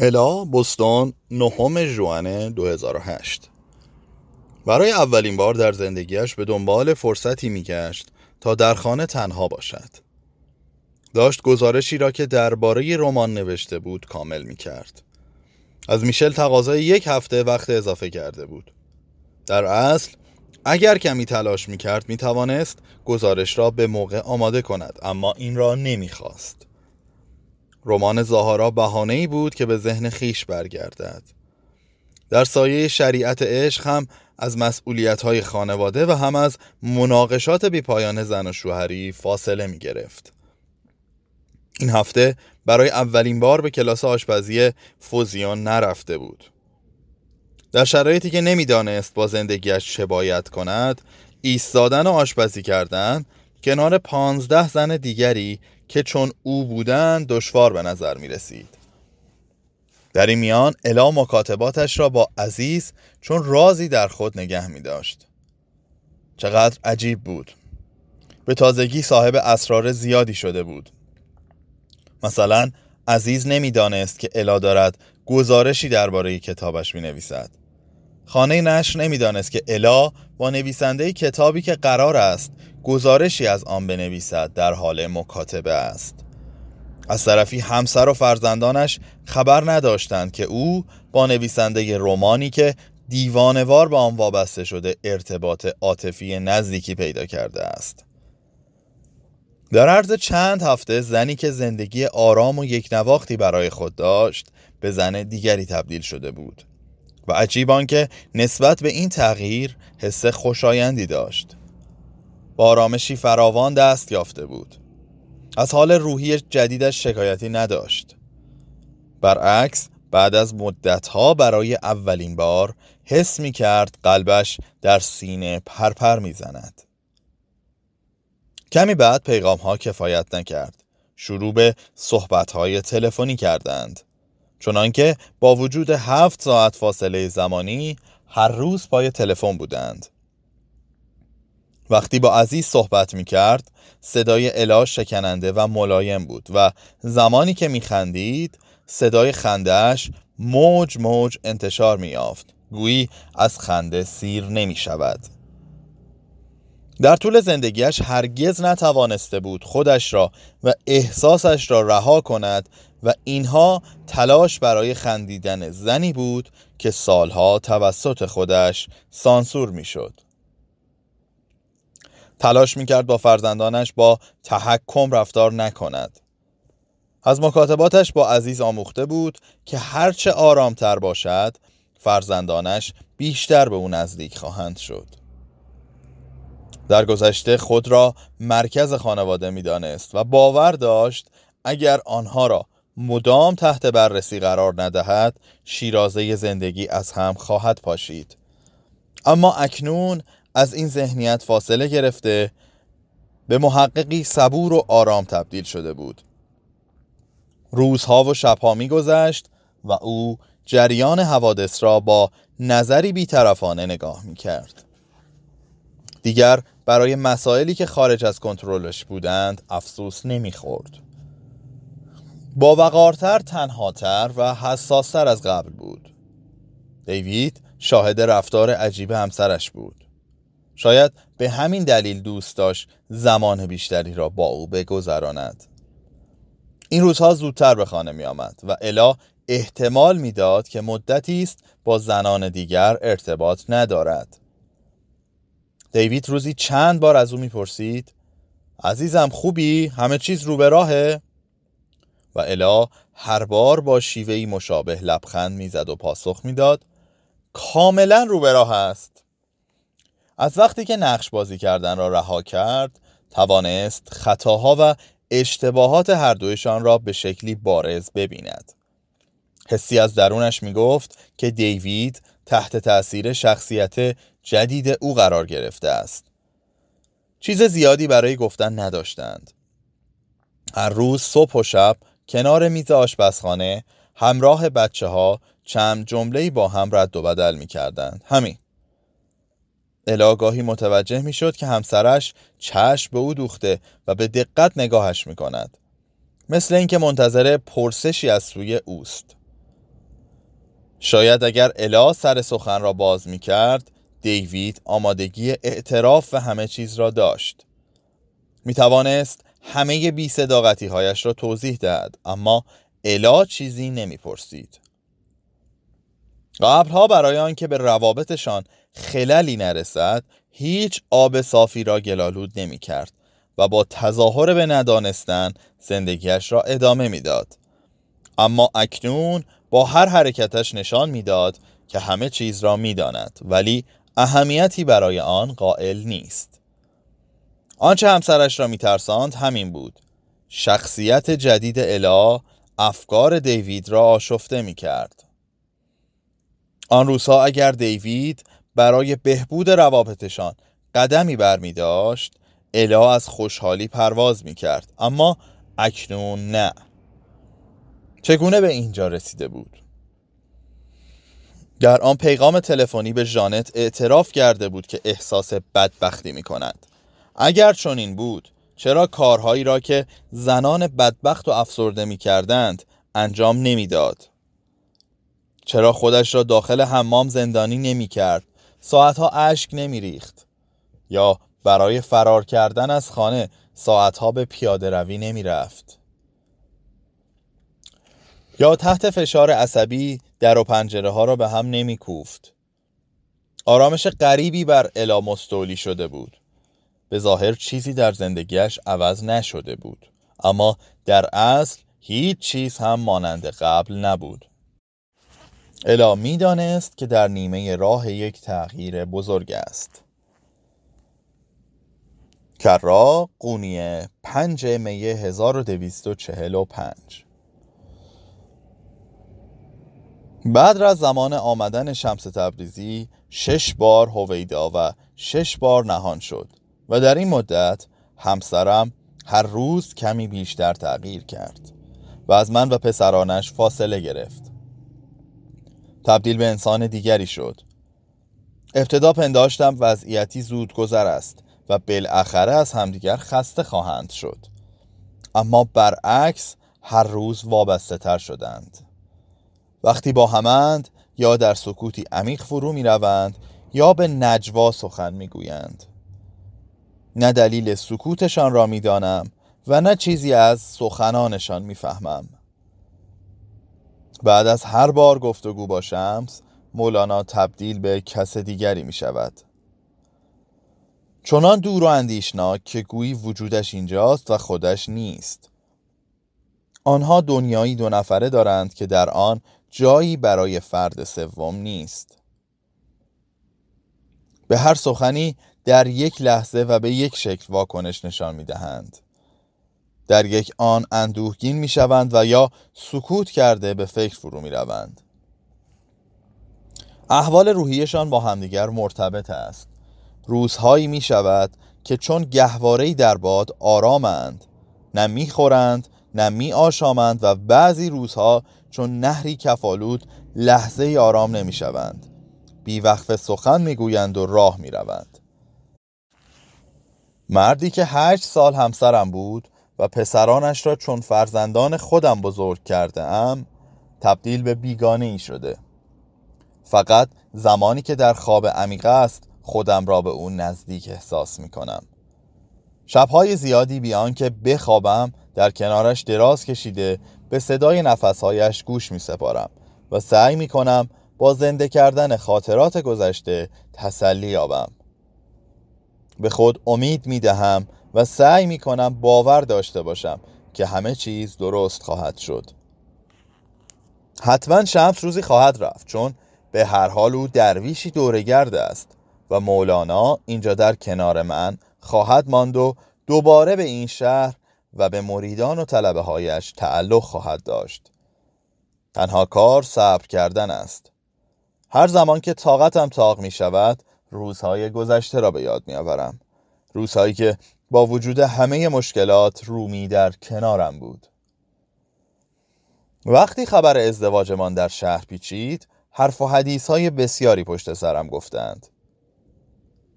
الا بوستون نهم ژوئن 2008 برای اولین بار در زندگیش به دنبال فرصتی میگشت تا در خانه تنها باشد داشت گزارشی را که درباره رمان نوشته بود کامل می کرد. از میشل تقاضای یک هفته وقت اضافه کرده بود در اصل اگر کمی تلاش می کرد می توانست گزارش را به موقع آماده کند اما این را نمی خواست. رمان زهارا بهانه ای بود که به ذهن خیش برگردد در سایه شریعت عشق هم از مسئولیت های خانواده و هم از مناقشات پایان زن و شوهری فاصله می گرفت. این هفته برای اولین بار به کلاس آشپزی فوزیان نرفته بود. در شرایطی که نمی‌دانست با زندگیش چه باید کند، ایستادن و آشپزی کردن کنار پانزده زن دیگری که چون او بودند دشوار به نظر می رسید. در این میان الا مکاتباتش را با عزیز چون رازی در خود نگه می داشت. چقدر عجیب بود. به تازگی صاحب اسرار زیادی شده بود. مثلا عزیز نمی‌دانست که الا دارد گزارشی درباره کتابش می نویسد. خانه نشر نمی‌دانست که الا با نویسنده کتابی که قرار است گزارشی از آن بنویسد در حال مکاتبه است. از طرفی همسر و فرزندانش خبر نداشتند که او با نویسنده رومانی که دیوانوار به آن وابسته شده ارتباط عاطفی نزدیکی پیدا کرده است. در عرض چند هفته زنی که زندگی آرام و یک نواختی برای خود داشت به زن دیگری تبدیل شده بود. و عجیب که نسبت به این تغییر حس خوشایندی داشت. با آرامشی فراوان دست یافته بود. از حال روحی جدیدش شکایتی نداشت. برعکس بعد از مدتها برای اولین بار حس می کرد قلبش در سینه پرپر می زند. کمی بعد پیغام ها کفایت نکرد. شروع به صحبت های تلفنی کردند. چنانکه با وجود هفت ساعت فاصله زمانی هر روز پای تلفن بودند. وقتی با عزیز صحبت می کرد صدای الا شکننده و ملایم بود و زمانی که می خندید صدای خندهش موج موج انتشار می یافت گویی از خنده سیر نمی شود در طول زندگیش هرگز نتوانسته بود خودش را و احساسش را رها کند و اینها تلاش برای خندیدن زنی بود که سالها توسط خودش سانسور می‌شد. تلاش می‌کرد با فرزندانش با تحکم رفتار نکند. از مکاتباتش با عزیز آموخته بود که هرچه آرامتر باشد فرزندانش بیشتر به او نزدیک خواهند شد. در گذشته خود را مرکز خانواده می‌دانست و باور داشت اگر آنها را مدام تحت بررسی قرار ندهد شیرازه زندگی از هم خواهد پاشید اما اکنون از این ذهنیت فاصله گرفته به محققی صبور و آرام تبدیل شده بود روزها و شبها میگذشت و او جریان حوادث را با نظری بیطرفانه نگاه می کرد. دیگر برای مسائلی که خارج از کنترلش بودند افسوس نمی‌خورد. با وقارتر تنهاتر و حساستر از قبل بود. دیوید شاهد رفتار عجیب همسرش بود. شاید به همین دلیل دوست داشت زمان بیشتری را با او بگذراند. این روزها زودتر به خانه می آمد و الا احتمال می‌داد که مدتی است با زنان دیگر ارتباط ندارد. دیوید روزی چند بار از او می‌پرسید عزیزم خوبی؟ همه چیز رو به راهه؟ و الا هر بار با شیوهی مشابه لبخند می‌زد و پاسخ می‌داد کاملا رو به راه است از وقتی که نقش بازی کردن را رها کرد توانست خطاها و اشتباهات هر دویشان را به شکلی بارز ببیند. حسی از درونش می گفت که دیوید تحت تأثیر شخصیت جدید او قرار گرفته است. چیز زیادی برای گفتن نداشتند. هر روز صبح و شب کنار میز آشپزخانه همراه بچه ها چند جمله با هم رد و بدل می کردند. همین. الاگاهی متوجه می شد که همسرش چشم به او دوخته و به دقت نگاهش می کند. مثل اینکه منتظر پرسشی از سوی اوست. شاید اگر الا سر سخن را باز می کرد دیوید آمادگی اعتراف و همه چیز را داشت می توانست همه بی صداقتی هایش را توضیح دهد اما الا چیزی نمی پرسید قبرها برای آنکه به روابطشان خللی نرسد هیچ آب صافی را گلالود نمی کرد و با تظاهر به ندانستن زندگیش را ادامه می‌داد. اما اکنون با هر حرکتش نشان می‌داد که همه چیز را می‌داند ولی اهمیتی برای آن قائل نیست آنچه همسرش را میترساند همین بود. شخصیت جدید الا افکار دیوید را آشفته می کرد. آن روزها اگر دیوید برای بهبود روابطشان قدمی بر می داشت الا از خوشحالی پرواز می کرد اما اکنون نه. چگونه به اینجا رسیده بود؟ در آن پیغام تلفنی به ژانت اعتراف کرده بود که احساس بدبختی می کند اگر چنین بود چرا کارهایی را که زنان بدبخت و افسرده می کردند انجام نمی‌داد؟ چرا خودش را داخل حمام زندانی نمی کرد ساعتها اشک نمی ریخت یا برای فرار کردن از خانه ساعتها به پیاده روی نمی رفت یا تحت فشار عصبی در و پنجره ها را به هم نمی کوفت آرامش غریبی بر الا مستولی شده بود. به ظاهر چیزی در زندگیش عوض نشده بود. اما در اصل هیچ چیز هم مانند قبل نبود. الا می‌دانست که در نیمه راه یک تغییر بزرگ است. کرا قونیه 5 می 1245 بعد از زمان آمدن شمس تبریزی شش بار هویدا و شش بار نهان شد. و در این مدت همسرم هر روز کمی بیشتر تغییر کرد و از من و پسرانش فاصله گرفت. تبدیل به انسان دیگری شد. ابتدا پنداشتم وضعیتی زود گذر است و بالاخره از همدیگر خسته خواهند شد. اما برعکس هر روز وابسته تر شدند. وقتی با همند یا در سکوتی عمیق فرو می روند یا به نجوا سخن می گویند نه دلیل سکوتشان را می دانم و نه چیزی از سخنانشان می فهمم بعد از هر بار گفتگو با شمس مولانا تبدیل به کس دیگری می شود چنان دور و اندیشناک که گویی وجودش اینجاست و خودش نیست. آنها دنیایی دو نفره دارند که در آن جایی برای فرد سوم نیست. به هر سخنی در یک لحظه و به یک شکل واکنش نشان می دهند در یک آن اندوهگین می شوند و یا سکوت کرده به فکر فرو می روند احوال روحیشان با همدیگر مرتبط است. روزهایی می شود که چون گهوارهی در باد آرامند نه می خورند نه می آشامند و بعضی روزها چون نهری کفالود لحظه آرام نمی شوند وقف سخن می گویند و راه می روند مردی که هشت سال همسرم بود و پسرانش را چون فرزندان خودم بزرگ کرده ام تبدیل به بیگانه ای شده. فقط زمانی که در خواب عمیق است خودم را به اون نزدیک احساس می کنم شبهای زیادی بیان که بخوابم در کنارش دراز کشیده به صدای نفسهایش گوش می سپارم و سعی می کنم با زنده کردن خاطرات گذشته تسلی یابم. به خود امید می دهم و سعی می کنم باور داشته باشم که همه چیز درست خواهد شد. حتما شمس روزی خواهد رفت چون به هر حال او درویشی دورگرد است و مولانا اینجا در کنار من خواهد ماند و دوباره به این شهر و به مریدان و طلبه هایش تعلق خواهد داشت. تنها کار صبر کردن است. هر زمان که طاقتم تاق می شود روزهای گذشته را به یاد می آورم روزهایی که با وجود همه مشکلات رومی در کنارم بود. وقتی خبر ازدواجمان در شهر پیچید حرف و حدیث های بسیاری پشت سرم گفتند.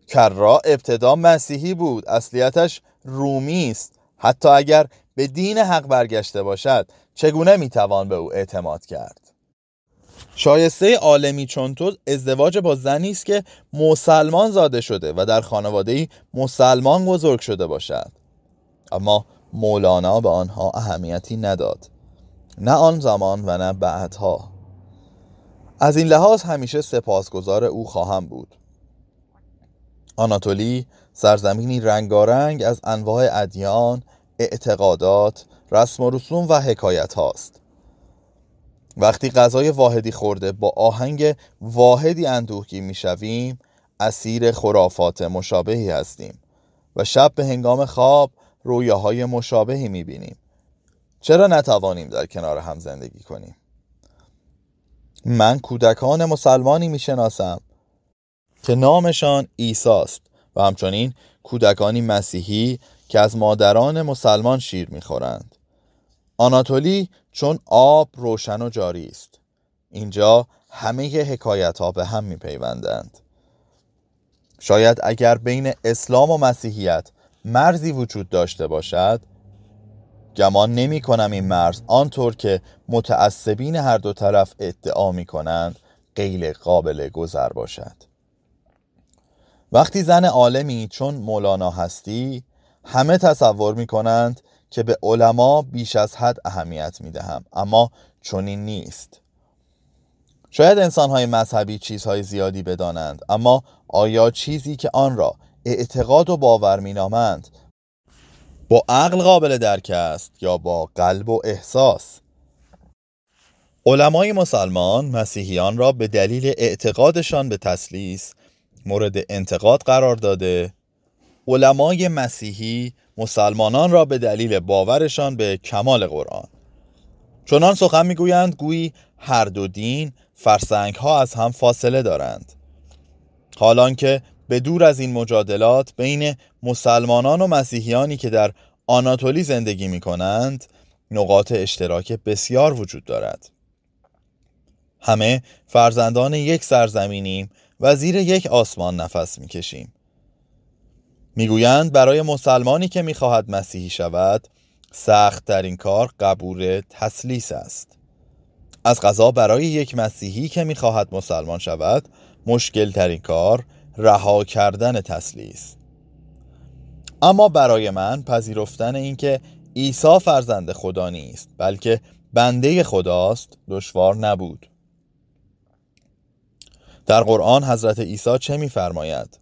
کرا ابتدا مسیحی بود اصلیتش رومی است. حتی اگر به دین حق برگشته باشد چگونه می‌توان به او اعتماد کرد؟ شایسته عالمی چون تو ازدواج با زنی است که مسلمان زاده شده و در خانواده مسلمان بزرگ شده باشد. اما مولانا به آنها اهمیتی نداد. نه آن زمان و نه بعدها. از این لحاظ همیشه سپاسگزار او خواهم بود. آناتولی سرزمینی رنگارنگ از انواع ادیان، اعتقادات، رسم و رسوم و حکایت هاست وقتی غذای واحدی خورده با آهنگ واحدی اندوهگی می‌شویم اسیر خرافات مشابهی هستیم و شب به هنگام خواب رویاهای مشابهی می‌بینیم. چرا نتوانیم در کنار هم زندگی کنیم؟ من کودکان مسلمانی می‌شناسم که نامشان ایساست و همچنین کودکانی مسیحی که از مادران مسلمان شیر می‌خورند. آناتولی چون آب روشن و جاری است. اینجا همه حکایت ها به هم میپیوندند. شاید اگر بین اسلام و مسیحیت مرزی وجود داشته باشد گمان نمی کنم این مرز آنطور که متعصبین هر دو طرف ادعا می کنند غیر قابل گذر باشد. وقتی زن عالمی چون مولانا هستی همه تصور می کنند که به علما بیش از حد اهمیت می دهم اما چنین نیست. شاید انسانهای مذهبی چیزهای زیادی بدانند اما آیا چیزی که آن را اعتقاد و باور می نامند با عقل قابل درک است یا با قلب و احساس؟ علمای مسلمان مسیحیان را به دلیل اعتقادشان به تسلیس مورد انتقاد قرار داده علمای مسیحی مسلمانان را به دلیل باورشان به کمال قرآن. چنان سخن می‌گویند گویی هر دو دین فرسنگ ها از هم فاصله دارند. حالان که به دور از این مجادلات بین مسلمانان و مسیحیانی که در آناتولی زندگی می کنند نقاط اشتراک بسیار وجود دارد. همه فرزندان یک سرزمینیم و زیر یک آسمان نفس می‌کشیم. می‌گویند برای مسلمانی که می‌خواهد مسیحی شود سخت در این کار قبول تسلیس است. از غذا برای یک مسیحی که می‌خواهد مسلمان شود مشکل ترین کار رها کردن تسلیس. اما برای من پذیرفتن اینکه عیسی فرزند خدا نیست بلکه بنده خداست دشوار نبود. در قرآن حضرت عیسی چه میفرماید؟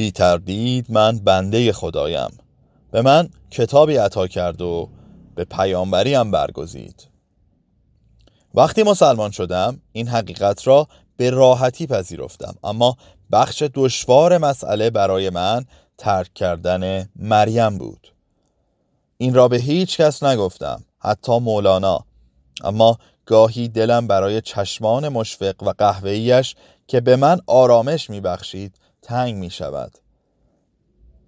بی تردید من بنده خدایم. به من کتابی عطا کرد و به پیامبریم برگزید. وقتی مسلمان شدم این حقیقت را به راحتی پذیرفتم. اما بخش دشوار مسئله برای من ترک کردن مریم بود. این را به هیچ کس نگفتم حتی مولانا. اما گاهی دلم برای چشمان مشفق و قهوهیش که به من آرامش میبخشید تنگ می شود.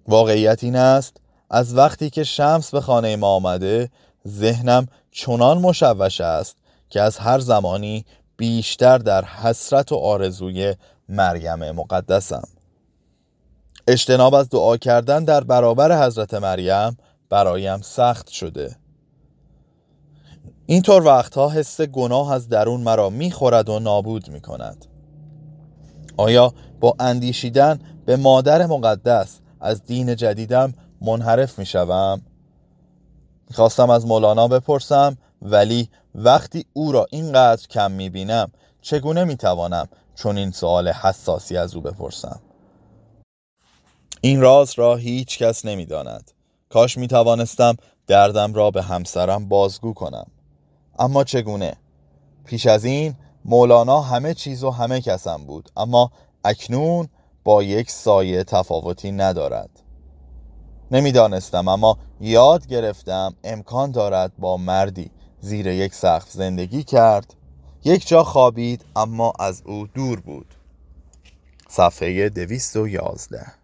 واقعیت این است از وقتی که شمس به خانه ما آمده ذهنم چنان مشوش است که از هر زمانی بیشتر در حسرت و آرزوی مریم مقدسم. اجتناب از دعا کردن در برابر حضرت مریم برایم سخت شده. اینطور وقتها حس گناه از درون مرا می‌خورد و نابود می‌کند. آیا با اندیشیدن به مادر مقدس از دین جدیدم منحرف می‌شوم؟ می‌خواستم از مولانا بپرسم ولی وقتی او را اینقدر کم می‌بینم چگونه می‌توانم چون این سوال حساسی از او بپرسم؟ این راز را هیچ کس نمی‌داند. کاش می توانستم دردم را به همسرم بازگو کنم. اما چگونه؟ پیش از این مولانا همه چیز و همه کسم بود اما اکنون با یک سایه تفاوتی ندارد. نمی‌دانستم اما یاد گرفتم امکان دارد با مردی زیر یک سقف زندگی کرد. یک جا خوابید اما از او دور بود. صفحه دویست و یازده.